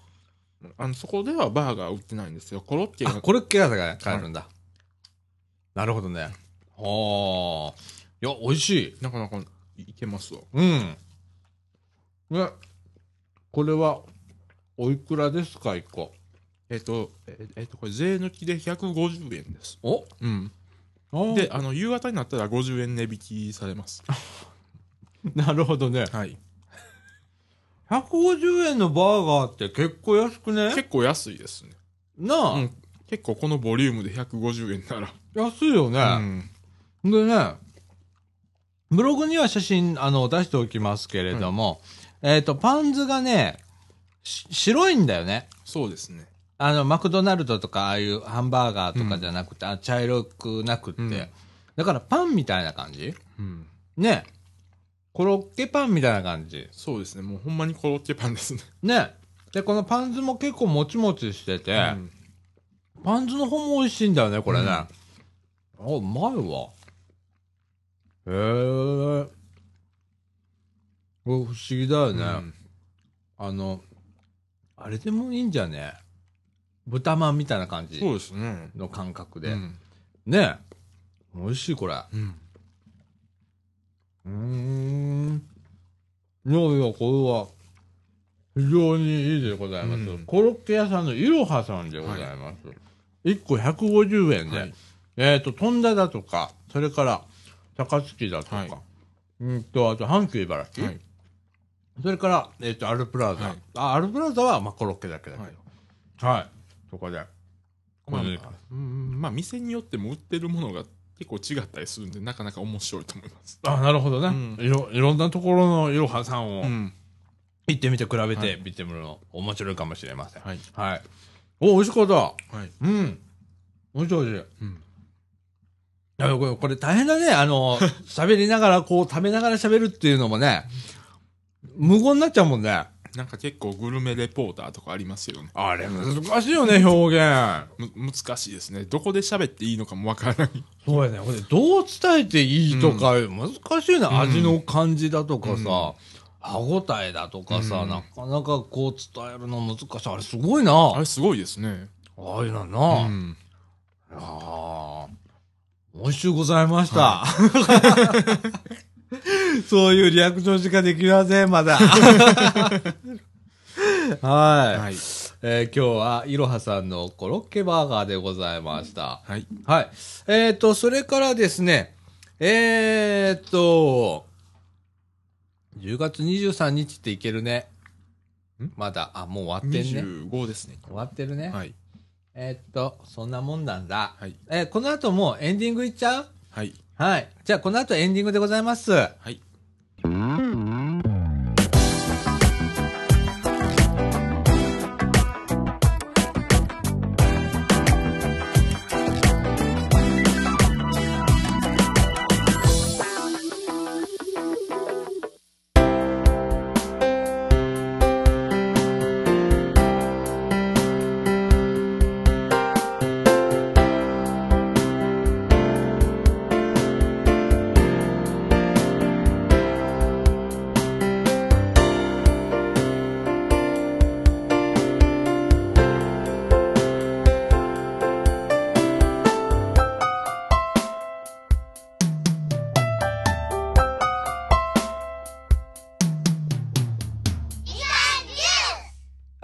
あの、そこではバーガー売ってないんですよ。コロッケあ、が。コロッケ屋が買えるんだ。なるほどね。ああ。いや、美味しい。なかなかいけますわ。うん。ね、これは、おいくらですか、一個？えっ、と、えっ、えっと、これ税抜きで150円です。お？うん。でで、、あの、夕方になったら50円値引きされます。なるほどね。はい。150円のバーガーって結構安くね？結構安いですね。なあ、うん。結構このボリュームで150円なら。安いよね。うん。でね、ブログには写真、あの、出しておきますけれども、えっ、と、パンズがね、し白いんだよね。そうですね。あの、マクドナルドとか、ああいうハンバーガーとかじゃなくて、あ茶色くなくって、うんだからパンみたいな感じ？うん。ね。コロッケパンみたいな感じ。そうですね。もうほんまにコロッケパンですね。ね。で、このパンズも結構もちもちしてて、うんパンズの方も美味しいんだよね、これね。あ、うまいわ。へえ。これ不思議だよね。うんあの、あれでもいいんじゃね？豚まんみたいな感じそうですね。の感覚で。うん。ね美味しい、これ。うん。うーん。いやいや、これは、非常にいいでございます。うんコロッケ屋さんのいろはさんでございます。1個150円で、はいえっ、と、富田だとか、それから、高槻だとか、はいうんと、あと、阪急茨城、はい。それから、えっ、と、アルプラザ。はいあ、アルプラザは、まあ、コロッケだけだけど。はい。そこで。まあ、まあ店によっても売ってるものが結構違ったりするんでなかなか面白いと思います。あ、なるほどね、うんいろ。いろんなところのいろはさんをうん。行ってみて比べはいて見てみるの面白いかもしれません。はい。はい。お、美味しかった。はい。うん。美味しい美味しい。うん。いやこれ、これ大変だね。あの、喋りながら、こう、食べながら喋るっていうのもね、無言になっちゃうもんね。なんか結構グルメレポーターとかありますよね。あれ、難しいよね、表現。む難しいですね。どこで喋っていいのかもわからない。そうやね。これ、どう伝えていいとか、難しいな。ん味の感じだとかさ、うん歯応えだとかさ、うんなかなかこう伝えるの難しい。あれ、すごいな。あれすごいですね。ああいうのうな。ん。ああ。美味しゅうございました。そういうリアクションしかできません、まだ。はい。はい。えー今日は、いろはさんのコロッケバーガーでございました。はい。はい。えっ、と、それからですね、えっ、と、10月23日っていけるね。ん？まだ、あ、もう終わってんね。25ですね。終わってるね。はい。えっ、と、そんなもんなんだ。はい。えーこの後もうエンディングいっちゃう？はい。はい。じゃあ、この後エンディングでございます。はい。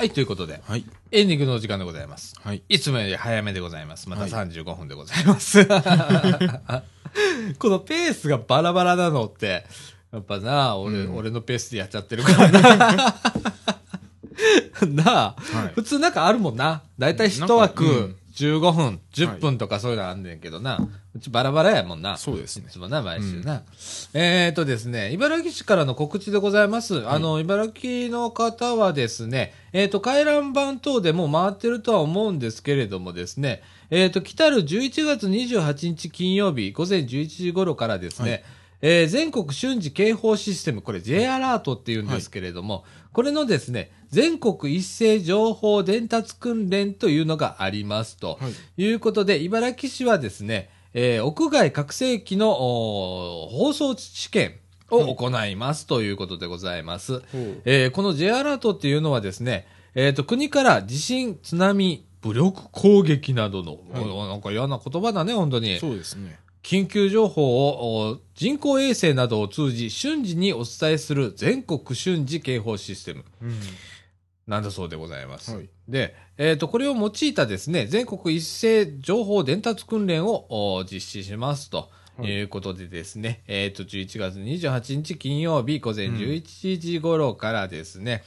はい、ということで、はい。エンディングのお時間でございます。はい。いつもより早めでございます。またはい35分でございます。このペースがバラバラなのって、やっぱな、俺、うん俺のペースでやっちゃってるからな。なあ、はい普通なんかあるもんな。だいたい一枠うん15分、10分とかそういうのあんねんけどな。うちバラバラやもんな。そうですねい。つもな、毎週な。えーとですね、茨城市からの告知でございます。あの、茨城の方はですね、えーと、回覧板等でもう回ってるとは思うんですけれどもですね、えーと、来たる11月28日金曜日午前11時頃からですね、はいえー全国瞬時警報システム、これ J アラートっていうんですけれども、これのですね、全国一斉情報伝達訓練というのがありますと。はい。いうことで、茨城市はですね、えー屋外拡声器の放送試験を行いますということでございます。ほうえーこの J アラートっていうのはですね、えーと、国から地震、津波、武力攻撃などの、はいおなんか嫌な言葉だね、本当に。そうですね。緊急情報をお人工衛星などを通じ瞬時にお伝えする全国瞬時警報システムうん。なんだそうでございます。はいで、えっ、と、これを用いたですね、全国一斉情報伝達訓練をお実施しますと。はいいうことでですね、えっ、と、11月28日金曜日午前11時頃からですね、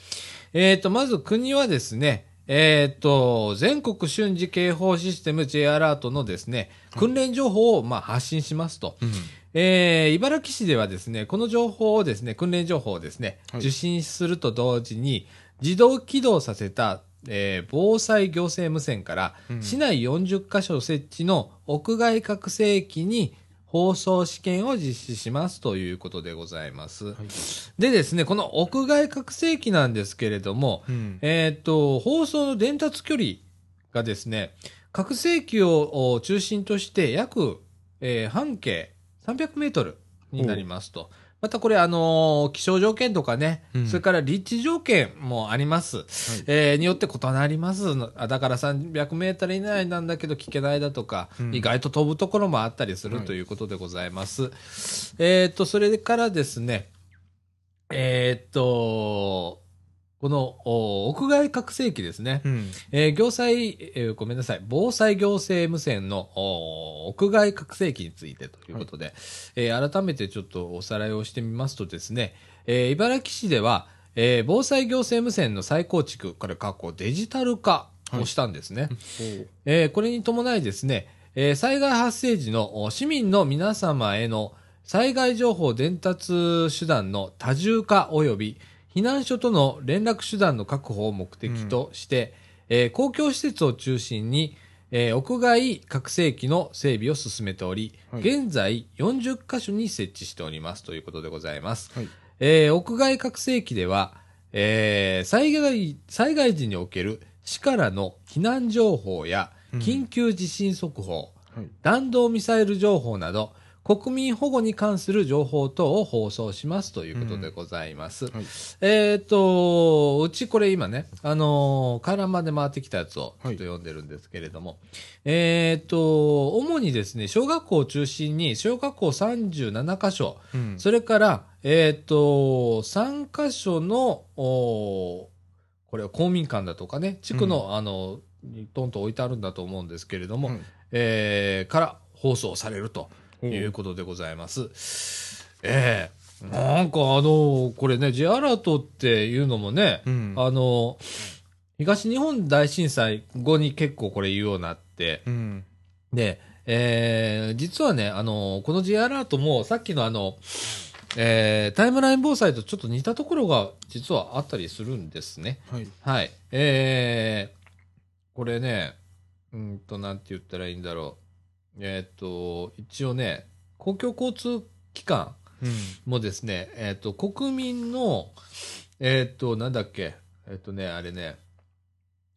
えっ、と、まず国はですね、えっ、と、全国瞬時警報システム J アラートのですね、訓練情報をまあ発信しますと。うん。えー茨城市ではですね、この情報をですね、訓練情報をですね、はい受信すると同時に、自動起動させた、えー防災行政無線から、うん市内40カ所設置の屋外拡声器に放送試験を実施しますということでございます。はい。でですね、この屋外拡声器なんですけれども、うん。えーっと、放送の伝達距離がですね、拡声器をお中心として約、えー半径300メートルになりますと。またこれ、あのー気象条件とかね、うん。それから立地条件もあります。えーによって異なります。だから300メートル以内なんだけど聞けないだとか、うん。意外と飛ぶところもあったりするはい。ということでございます。えーっと、それからですね、えーっと、このお屋外拡声器ですね。うん。えー行災、えーごめんなさい、防災行政無線のお屋外拡声器についてということで、えー改めてちょっとおさらいをしてみますとですね、えー茨城市では、えー防災行政無線の再構築、これ過去デジタル化をしたんですね。えーこれに伴いですね、えー災害発生時のお市民の皆様への災害情報伝達手段の多重化及び避難所との連絡手段の確保を目的として、えー公共施設を中心に、えー屋外拡声器の整備を進めており、はい現在40カ所に設置しておりますということでございます。はい。えー屋外拡声器では、えー災害、災害時における市からの避難情報やうん緊急地震速報、はい。弾道ミサイル情報など、国民保護に関する情報等を放送しますということでございます。はい。えっ、と、うちこれ今ね、あのー回覧板で回ってきたやつをちょっと読んでるんですけれども、えっ、と、主にですね、小学校を中心に小学校37箇所、うん。それから、えっ、と、3箇所の、おーこれは公民館だとかね、地区の、あの、にトンと置いてあるんだと思うんですけれども、はいえーから放送されるということでございます。ええなんかあの、これね、J アラートっていうのもね、うん。あの、東日本大震災後に結構これ言うようになって、うん。で、えー実はね、あの、この J アラートもさっきのあの、えータイムライン防災とちょっと似たところが実はあったりするんですね。はい。はい。えー、これね、うんと、なんて言ったらいいんだろう。えーっと、一応ね、公共交通機関うん。もですね、えーっと、国民の、えーっと、なんだっけ、えーっとね、あれね、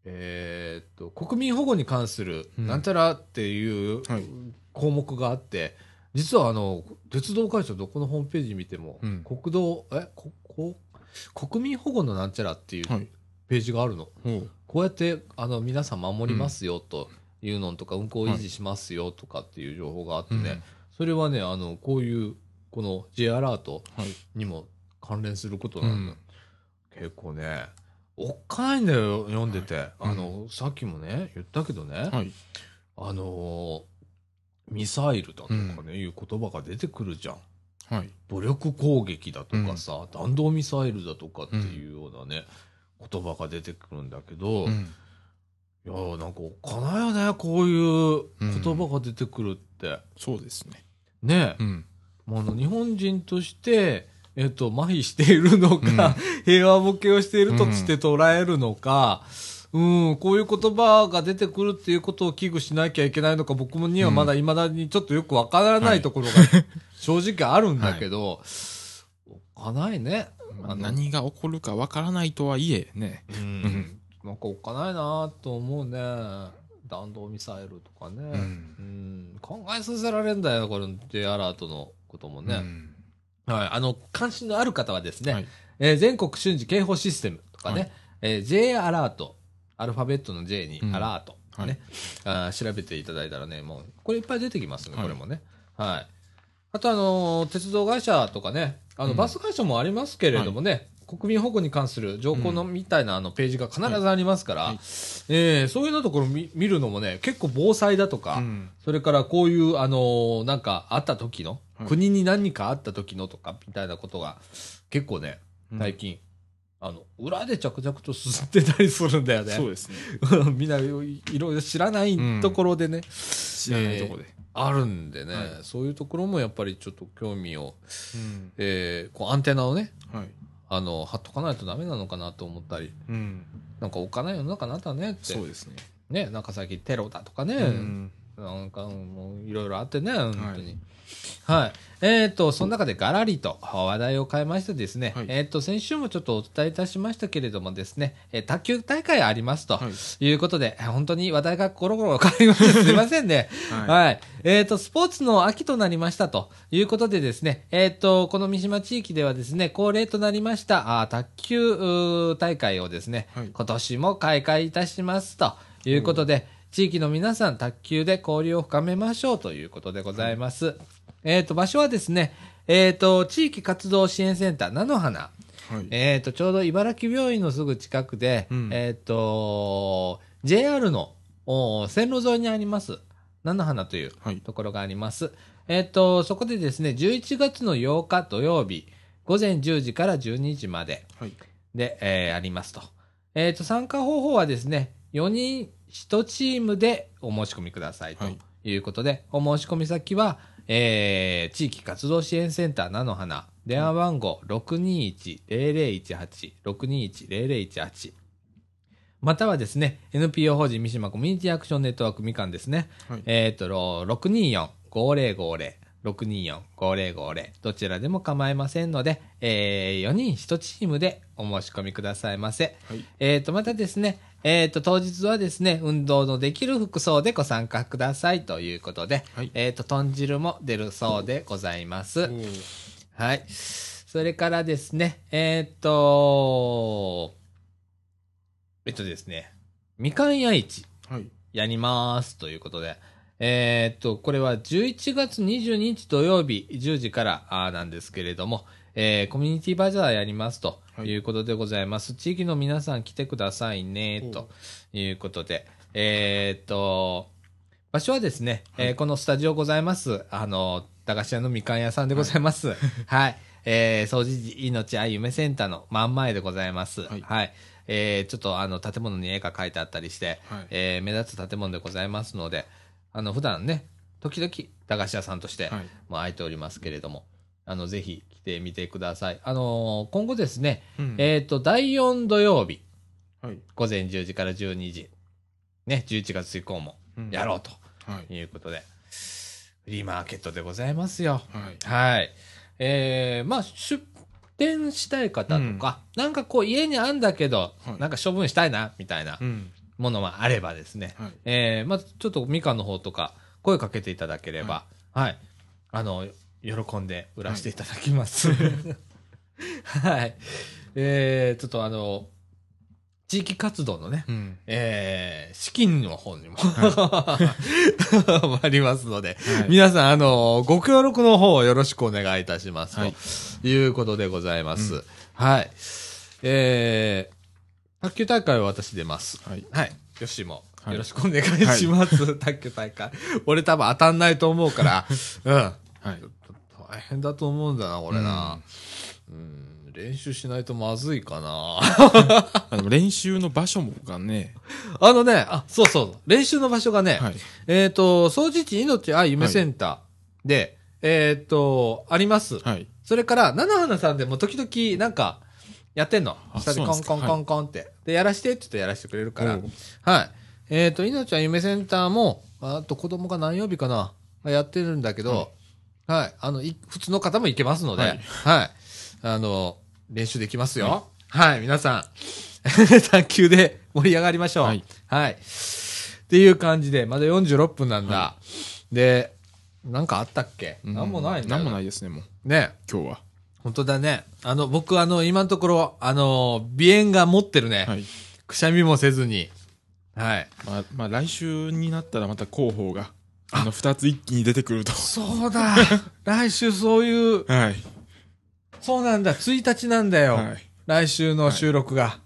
えーっと、国民保護に関する、うんなんたらっていうはい項目があって、実はあの、鉄道会社どこのホームページ見ても、うん国道、え、こ、こ、国民保護のなんちゃらっていうはい。ページがあるの。ほう。こうやってあの皆さん守りますよというのとか、運行維持しますよとかっていう情報があってね、うんそれはね、あのこういうこの J アラートはい。にも関連することなうんだ、ん。結構ね、おっかないんだよ、読んでて。はいあの、さっきもね、言ったけどね、はい。あのーミサイルだとかね、うんいう言葉が出てくるじゃん。はい。武力攻撃だとかさ、弾道ミサイルだとかっていうようなね、言葉が出てくるんだけど、うん。いやーなんかおっかないよね、こういう言葉が出てくるって。そうですね。ねえ、うん。もうあの日本人として、えっ、と、麻痺しているのか、平和ボケをしているとして捉えるのか、うん、こういう言葉が出てくるっていうことを危惧しなきゃいけないのか、僕もにはまだ未だにちょっとよくわからないところが正直あるんだけど、おっかないね。何が起こるかわからないとはいえね。うんうんなんかおっかないなと思うね。弾道ミサイルとかね。うんうん考えさせられるんだよ、これ J アラートのこともね。うんはい。あの、関心のある方はですね、はいえー全国瞬時警報システムとかね、はいえー J アラート、アルファベットの J にうんアラート、ね、あー調べていただいたらね、もう、これいっぱい出てきますね、はいこれもね。はい。あと、あのー鉄道会社とかね、あの、うんバス会社もありますけれどもね、国民保護に関する情報のみたいなあのページが必ずありますから、はいえーそういうのところ見見るのもね、結構防災だとか、うんそれからこういう、あのーなんかあった時の、はい国に何かあった時のとか、みたいなことが、結構ね、うん最近、あの、裏で着々と進んでたりするんだよね。そうですね。みんないろいろ知らないところでね、知らないとこで。あるんでね、はいそういうところもやっぱりちょっと興味を、うん。えーこうアンテナをね、はい。あの、貼っとかないとダメなのかなと思ったり、うん。なんかおっかない世の中になったねって。そうですね。ね、なんか最近テロだとかね、うん。なんかもういろいろあってね、本当に。はい。えっ、と、その中でガラリと話題を変えましてですね、はい。えっ、と、先週もちょっとお伝えいたしましたけれどもですね、えー卓球大会ありますとはい。いうことで、本当に話題がコロコロ変わりましてすいませんね。はい。はい。えっ、と、スポーツの秋となりましたということでですね、えっ、と、この三島地域ではですね、恒例となりました、あー卓球大会をですね、はい。今年も開会いたしますということで、地域の皆さん、卓球で交流を深めましょうということでございます。えっ、と、場所はですね、えっ、と、地域活動支援センター、菜の花。はい。えっ、と、ちょうど茨城病院のすぐ近くで、うんえっ、と、JR のお線路沿いにあります、菜の花というはいところがあります。えっ、と、そこでですね、11月の8日土曜日、午前10時から12時まで、はい。で、えーありますと。えっ、と、参加方法はですね、4人1チームでお申し込みくださいとはいいうことで、お申し込み先は、えー地域活動支援センター菜の花、電話番号621-0018、621-0018、またはですね、NPO 法人三島コミュニティアクションネットワークみかんですね。はい。えっ、と、624-5050、624-5050、どちらでも構いませんので、え4人1チームでお申し込みくださいませ。はいえっ、と、またですね、えっ、と、当日はですね、運動のできる服装でご参加くださいということで、はいえっ、と、豚汁も出るそうでございます。はい。それからですね、えーっと、えっとですね、みかん屋市はいやりますということで、えーっと、これは11月22日土曜日10時からなんですけれども、えーコミュニティバザーやりますとはいいうことでございます。地域の皆さん来てくださいね、ということで、えーっと、場所はですね、えーこのスタジオございます、あの、駄菓子屋のみかん屋さんでございます。はい。えー、掃除時命愛夢センターの真ん前でございます。ははいい。えー、ちょっとあの、建物に絵が描いてあったりして、はいえー目立つ建物でございますので、あの、普段ね、時々駄菓子屋さんとして、はい。もう空いておりますけれども、あの、ぜひ来てみてください。あのー今後ですね、うん。えっ、と、第4土曜日、はい。午前10時から12時、ね、11月以降もうん。やろうとはい。いうことで、フリーマーケットでございますよ。はい。はい。えー、まあ、出店したい方とか、なんかこう家にあんだけど、はい。なんか処分したいな、みたいなうんものもあればですね、はいえー、まあ、ちょっとみかんの方とか声かけていただければ、はい。あの、喜んで売らせていただきます。はい。えー、ちょっとあの、地域活動のね、うんえー、資金の方にも、ありますので、はい皆さん、あの、ご協力の方をよろしくお願いいたします。はいということでございます。うんはい。えー、卓球大会は私出ます。はいはい。よしも、はいよろしくお願いします。卓球大会。俺多分当たんないと思うから、うん。はい大変だと思うんだな、これな。うん、練習しないとまずいかな。あの練習の場所もがねあのね、あ、そうそう、練習の場所がね、はいえっ、と、掃除地命愛夢センターで、えっ、と、あります。はいそれから、菜の花さんでも時々なんか、やってんの？あ下でコンコンコンコンって。で、やらしてって言ってやらしてくれるから。はい。えっ、と、命は夢センターも、あと子供が何曜日かな、やってるんだけど、はい。あの、い普通の方も行けますので、ははいい。あの、練習できますよ。はい、皆さん。卓球で盛り上がりましょう。ははいい。っていう感じで、まだ46分なんだ。で、なんかあったっけ、なんもないんだよなんもないですねもうね。今日は本当だね。あの、僕、あの、今のところ、あの、鼻炎が持ってるね。はいくしゃみもせずに。はい。まあまあ来週になったらまた広報があの二つ一気に出てくるとそうだ。来週そういう、はいそうなんだ。1日なんだよ。はい来週の収録が。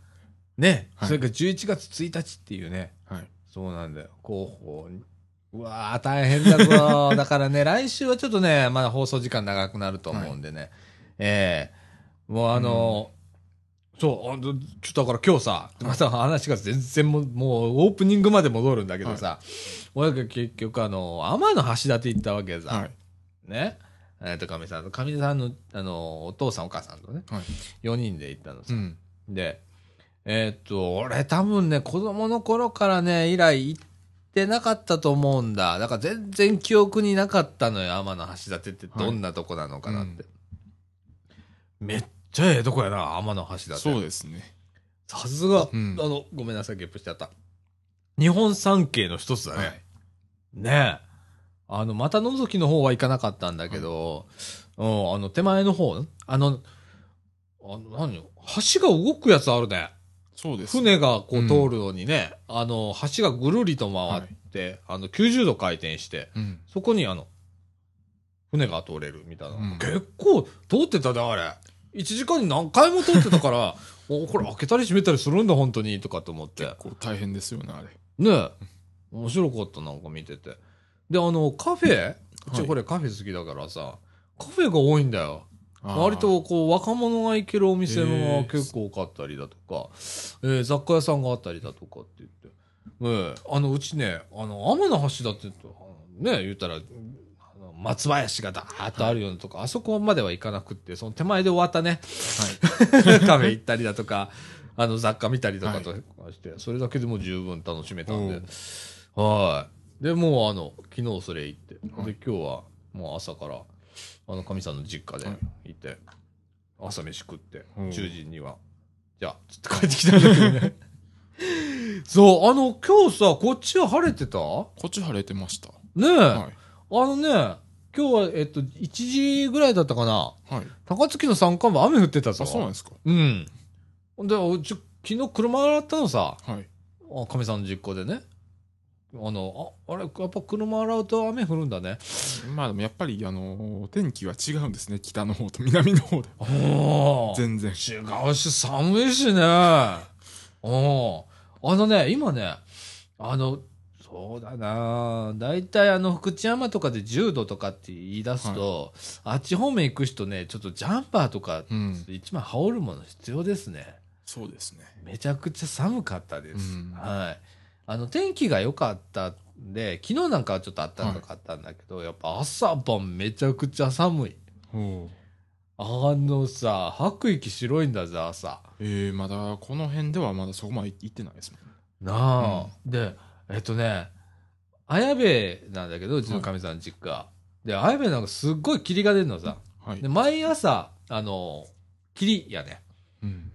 ね。はいそれから11月1日っていうね。はいそうなんだよ。広報に。うわー、大変だぞ。だからね、来週はちょっとね、まだ放送時間長くなると思うんでね。ええもうあのそう、あのちょっとだから今日さ、また話が全然もう、もうオープニングまで戻るんだけどさ、俺が結局あの、天の橋立行ったわけさ、はいね。えっ、と、かみさんと、かみさんの、あの、お父さんお母さんとね、はい4人で行ったのさ。うんで、えーっと、俺多分ね、子供の頃からね、以来行ってなかったと思うんだ。だから全然記憶になかったのよ、天の橋立ってどんなとこなのかなって。めっちゃええとこやな、天の橋立。そうですねさすが、うんあの、ごめんなさい、ゲップしちゃった。日本三景の一つだね。はいねえ。あの、また覗きの方は行かなかったんだけど、うん、あの、手前の方、あの、あの、何よ橋が動くやつあるね。そうです船がこううん通るのにね、あの、橋がぐるりと回って、あの、90度回転して、うんそこにあの、船が通れるみたいな。うん結構通ってたね、あれ。1時間に何回も通ってたから、おこれ開けたり閉めたりするんだ、本当に、とかと思って。結構大変ですよねあれねえ。面白かった、なんか見てて。で、あの、カフェ？うちはいこれカフェ好きだからさ、カフェが多いんだよ。割とこう若者が行けるお店へがー結構多かったりだとか、えー雑貨屋さんがあったりだとかって言って、ええあのうちねあの天の橋だってね言ったら松林がだーっとあるようなとこ、あそこまでは行かなくってその手前で終わったね。はい。カフェ行ったりだとかあの雑貨見たりとかとかして、それだけでも十分楽しめたんで。はい。でもうあの昨日それ行って、はい。で今日はもう朝からあのかみさんの実家ではい。行って、朝飯食って、うん。10時にはじゃあつって帰ってきたんだけどね。そうあの今日さこっちは晴れてた？こっち晴れてました。ねえ、はあのね今日はえっと1時ぐらいだったかなはい。高槻の山間部雨降ってたぞあ、そうなんですか。うん。で、うち、昨日車洗ったのさ、はい。あかみさんの実家でね。あの、あ、あれ、やっぱ車洗うと雨降るんだね。まあでもやっぱり、あのー天気は違うんですね。北の方と南の方で。ああ。全然。違うし、寒いしね。うん。あのね、今ね、あの、そうだな大体あの、福知山とかで10度とかって言い出すと、あっち方面行く人ね、ちょっとジャンパーとか、うん。一枚羽織るもの必要ですね。そうですね。めちゃくちゃ寒かったです。うんはい。あの、天気が良かったんで、昨日なんかはちょっと暖かかったんだけど、やっぱ朝晩めちゃくちゃ寒い。おあのさ、吐く息白いんだぜ、朝。えー、まだこの辺ではまだそこまで行ってないですもん。なあ。で、えっとね、綾部なんだけど、うちのかみさんの実家。で、綾部なんかすっごい霧が出るのさ。はいで、。毎朝、あの、霧やね。うん。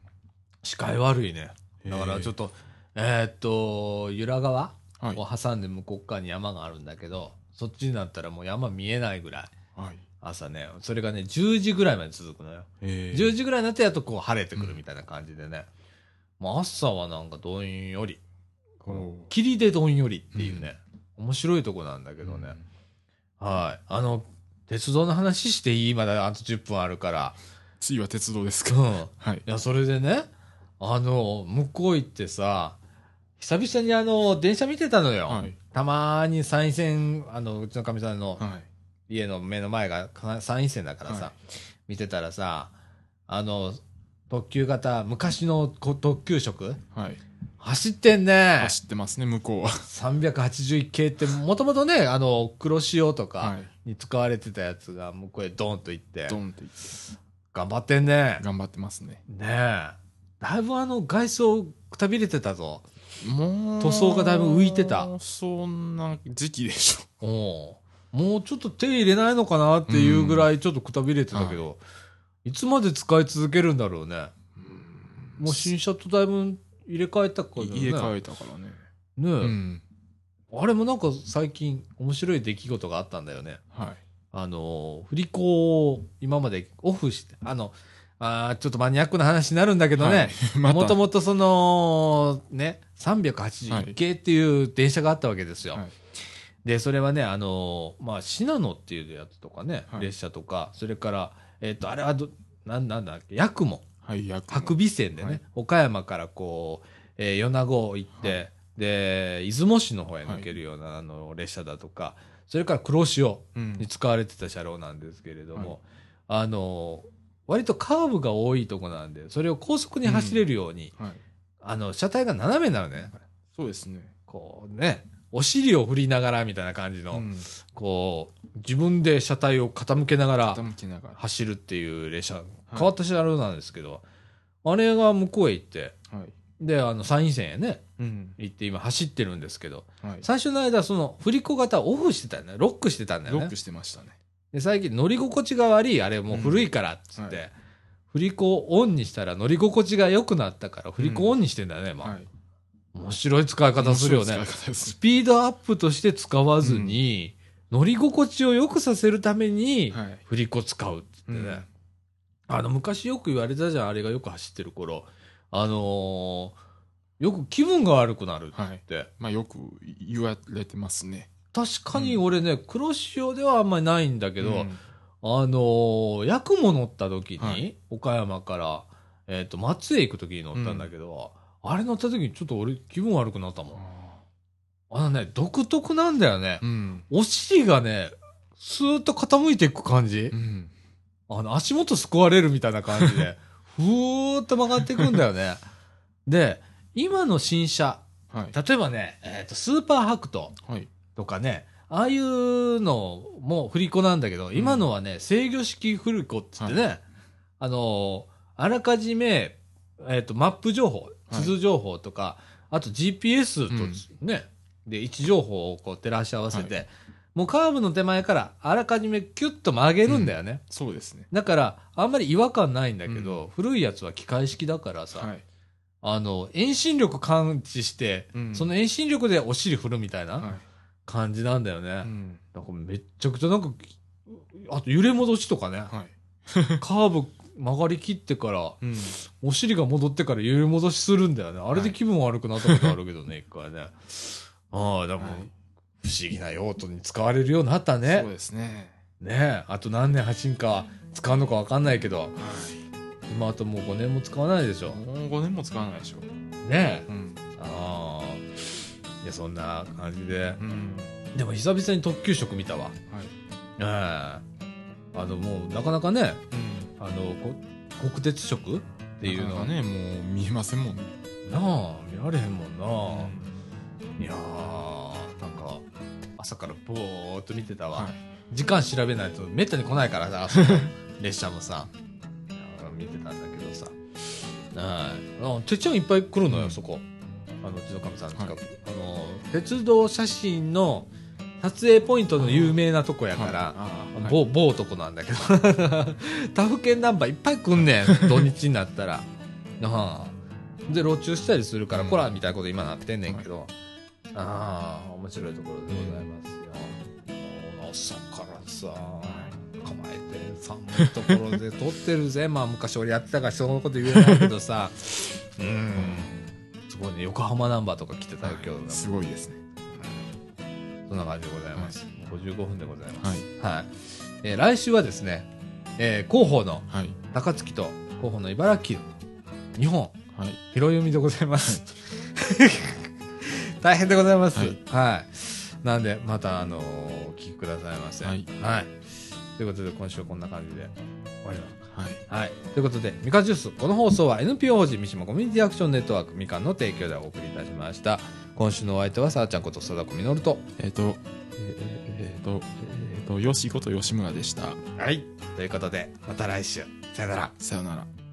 視界悪いね。だからちょっと。と、えーっと、由良川はい。を挟んで向こう側に山があるんだけど、そっちになったらもう山見えないぐらい。はい。朝ね、それがね、10時ぐらいまで続くのよ。えー、10時ぐらいになってやっとこう晴れてくるみたいな感じでね。もう朝はなんかどんより。おー霧でどんよりっていうね、面白いとこなんだけどね。はい。あの、鉄道の話していい？まだあと10分あるから。次は鉄道ですか。うん。いはい。や、それでね、あの、向こう行ってさ、久々にあの、電車見てたのよ。はい。たまーに参院選、あの、うちのかみさんのはい。家の目の前がか参院選だからさ、はい見てたらさ、あの、特急型、昔のこ特急色はい。走ってんね。走ってますね、向こうは。381系って、もともとね、あの、黒潮とかはい。に使われてたやつが、向こうへドーンと行ってド、ンって言って。頑張ってんね。頑張ってますね。ねえ。だいぶあの、外装くたびれてたぞ。もう。塗装がだいぶ浮いてた。そんな時期でしょ。おうもうちょっと手入れないのかなっていうぐらいちょっとくたびれてたけど、いつまで使い続けるんだろうね。もう新車とだいぶ入れ替えたからね。入れ替えたからね。ねえ、うん。あれもなんか最近面白い出来事があったんだよね。はい。あの、振り子を今までオフして、あの、あーちょっとマニアックな話になるんだけどね、もともとその、ね、381系っていう電車があったわけですよ。はいで、それはね、あの、まあ、シナノっていうやつとかね、はい列車とか、それから、えっ、と、あれはど、なんなんだっけ、ヤクモ、はい、役白尾線でね、はい。岡山からこう、えー米子行って、はい。で、出雲市の方へ抜けるような、あの、列車だとか、それから黒潮うん。に使われてた車両なんですけれども、あの、割とカーブが多いとこなんで、それを高速に走れるように、はい。あの、車体が斜めになるね。そうですね。こうね、お尻を振りながらみたいな感じの、うん。こう、自分で車体を傾けながら。走るっていう列車、い変わった車両なんですけど、あれが向こうへ行って、はい。で、あの、参院選へね、うん。行って今走ってるんですけど、はい。最初の間、その、振り子型オフしてたよね。ロックしてたんだよねロック。してましたね。で、最近乗り心地が悪い、あれもう古いからっつって、うんは振り子をオンにしたら乗り心地が良くなったから、振り子オンにしてんだよね、今。はい。面白い使い方するよね。スピードアップとして使わずに、乗り心地を良くさせるために、はい。振り子使うってね。うんあの、昔よく言われたじゃん、あれがよく走ってる頃。あのーよく気分が悪くなるはい。って。まあ、よく言われてますね。確かに俺ね、黒潮ではあんまりないんだけど、うんあのー、ヤクモ乗った時に、はい岡山から、えっ、と、松江行く時に乗ったんだけど、あれ乗った時にちょっと俺気分悪くなったもん。あのね、独特なんだよね。うん。お尻がね、スーッと傾いていく感じう。ん。あの、足元すくわれるみたいな感じで、ふーっと曲がっていくんだよね。で、今の新車、はい。例えばね、えっ、と、スーパーハクトはい。とかね、ああいうのも振り子なんだけど、今のはね、制御式振り子って言ってね、あの、あらかじめ、えっ、と、マップ情報、地図情報とか、あと GPS とね、で、位置情報をこう照らし合わせて、はもうカーブの手前からあらかじめキュッと曲げるんだよね。そうですね。だから、あんまり違和感ないんだけど、古いやつは機械式だからさ、はい。あの、遠心力感知して、うんその遠心力でお尻振るみたいなは感じなんだよね。い。うん。なんかめっちゃくちゃなんか、あと揺れ戻しとかね、はい。カーブ曲がりきってから、うん。お尻が戻ってから揺れ戻しするんだよね。あれで気分悪くなったことあるけどね、一回ね。ああ、でも、はい不思議な用途に使われるようになったそうね。ですね。ねえ、あと何年走んか使うのかわかんないけど、は今あともう5年も使わないでしい。ょ。もう5年も使わないでしょ。ねえ。うん。ああ。いや、そんな感じで。うん。でも久々に特急色見たわ。はい。ええあの、もう、なかなかね、うん。あの、こ国鉄色？っていうのはね、もう見えませんもんね。なあ、見られへんもんな、うんいやー、なんか、朝からぼーっと見てたわ。はい。時間調べないとめったに来ないからさ、列車もさ。見てたんだけどさ。はい。あ、てっちゃんいっぱい来るのよ、うんそこ。あの、うちのかみさんの近く。はいあの、鉄道写真の撮影ポイントの有名なとこやから、某、某とこなんだけど。他府県ナンバーいっぱい来んねん、土日になったら。ああで、路中したりするから、うんこらみたいなこと今なってんねんけど。ああ、面白いところでございますよ。朝からさ、構えて寒いところで撮ってるぜ。まあ昔俺やってたから人のこと言えないけどさ。うん。すごいね、横浜ナンバーとか来てたよ、今日。すごいですね。そんな感じでございます。55分でございます。はい。はい。えー来週はですね、えー広報のはい。高槻と広報の茨城、日本、はい。拾い読みでございます。大変でございます。ははいい。なんで、また、あのーお聞きくださいませ。はいということで、今週はこんな感じで終わります。はい。はい。ということで、みかんジュース。この放送は NPO 法人三島コミュニティアクションネットワークみかんの提供でお送りいたしました。今週のお相手は、さあちゃんこと貞子みのると。えっ、と、えーえーと、えっ、と、よしこと吉村でした。はい。ということで、また来週。さよなら。さよなら。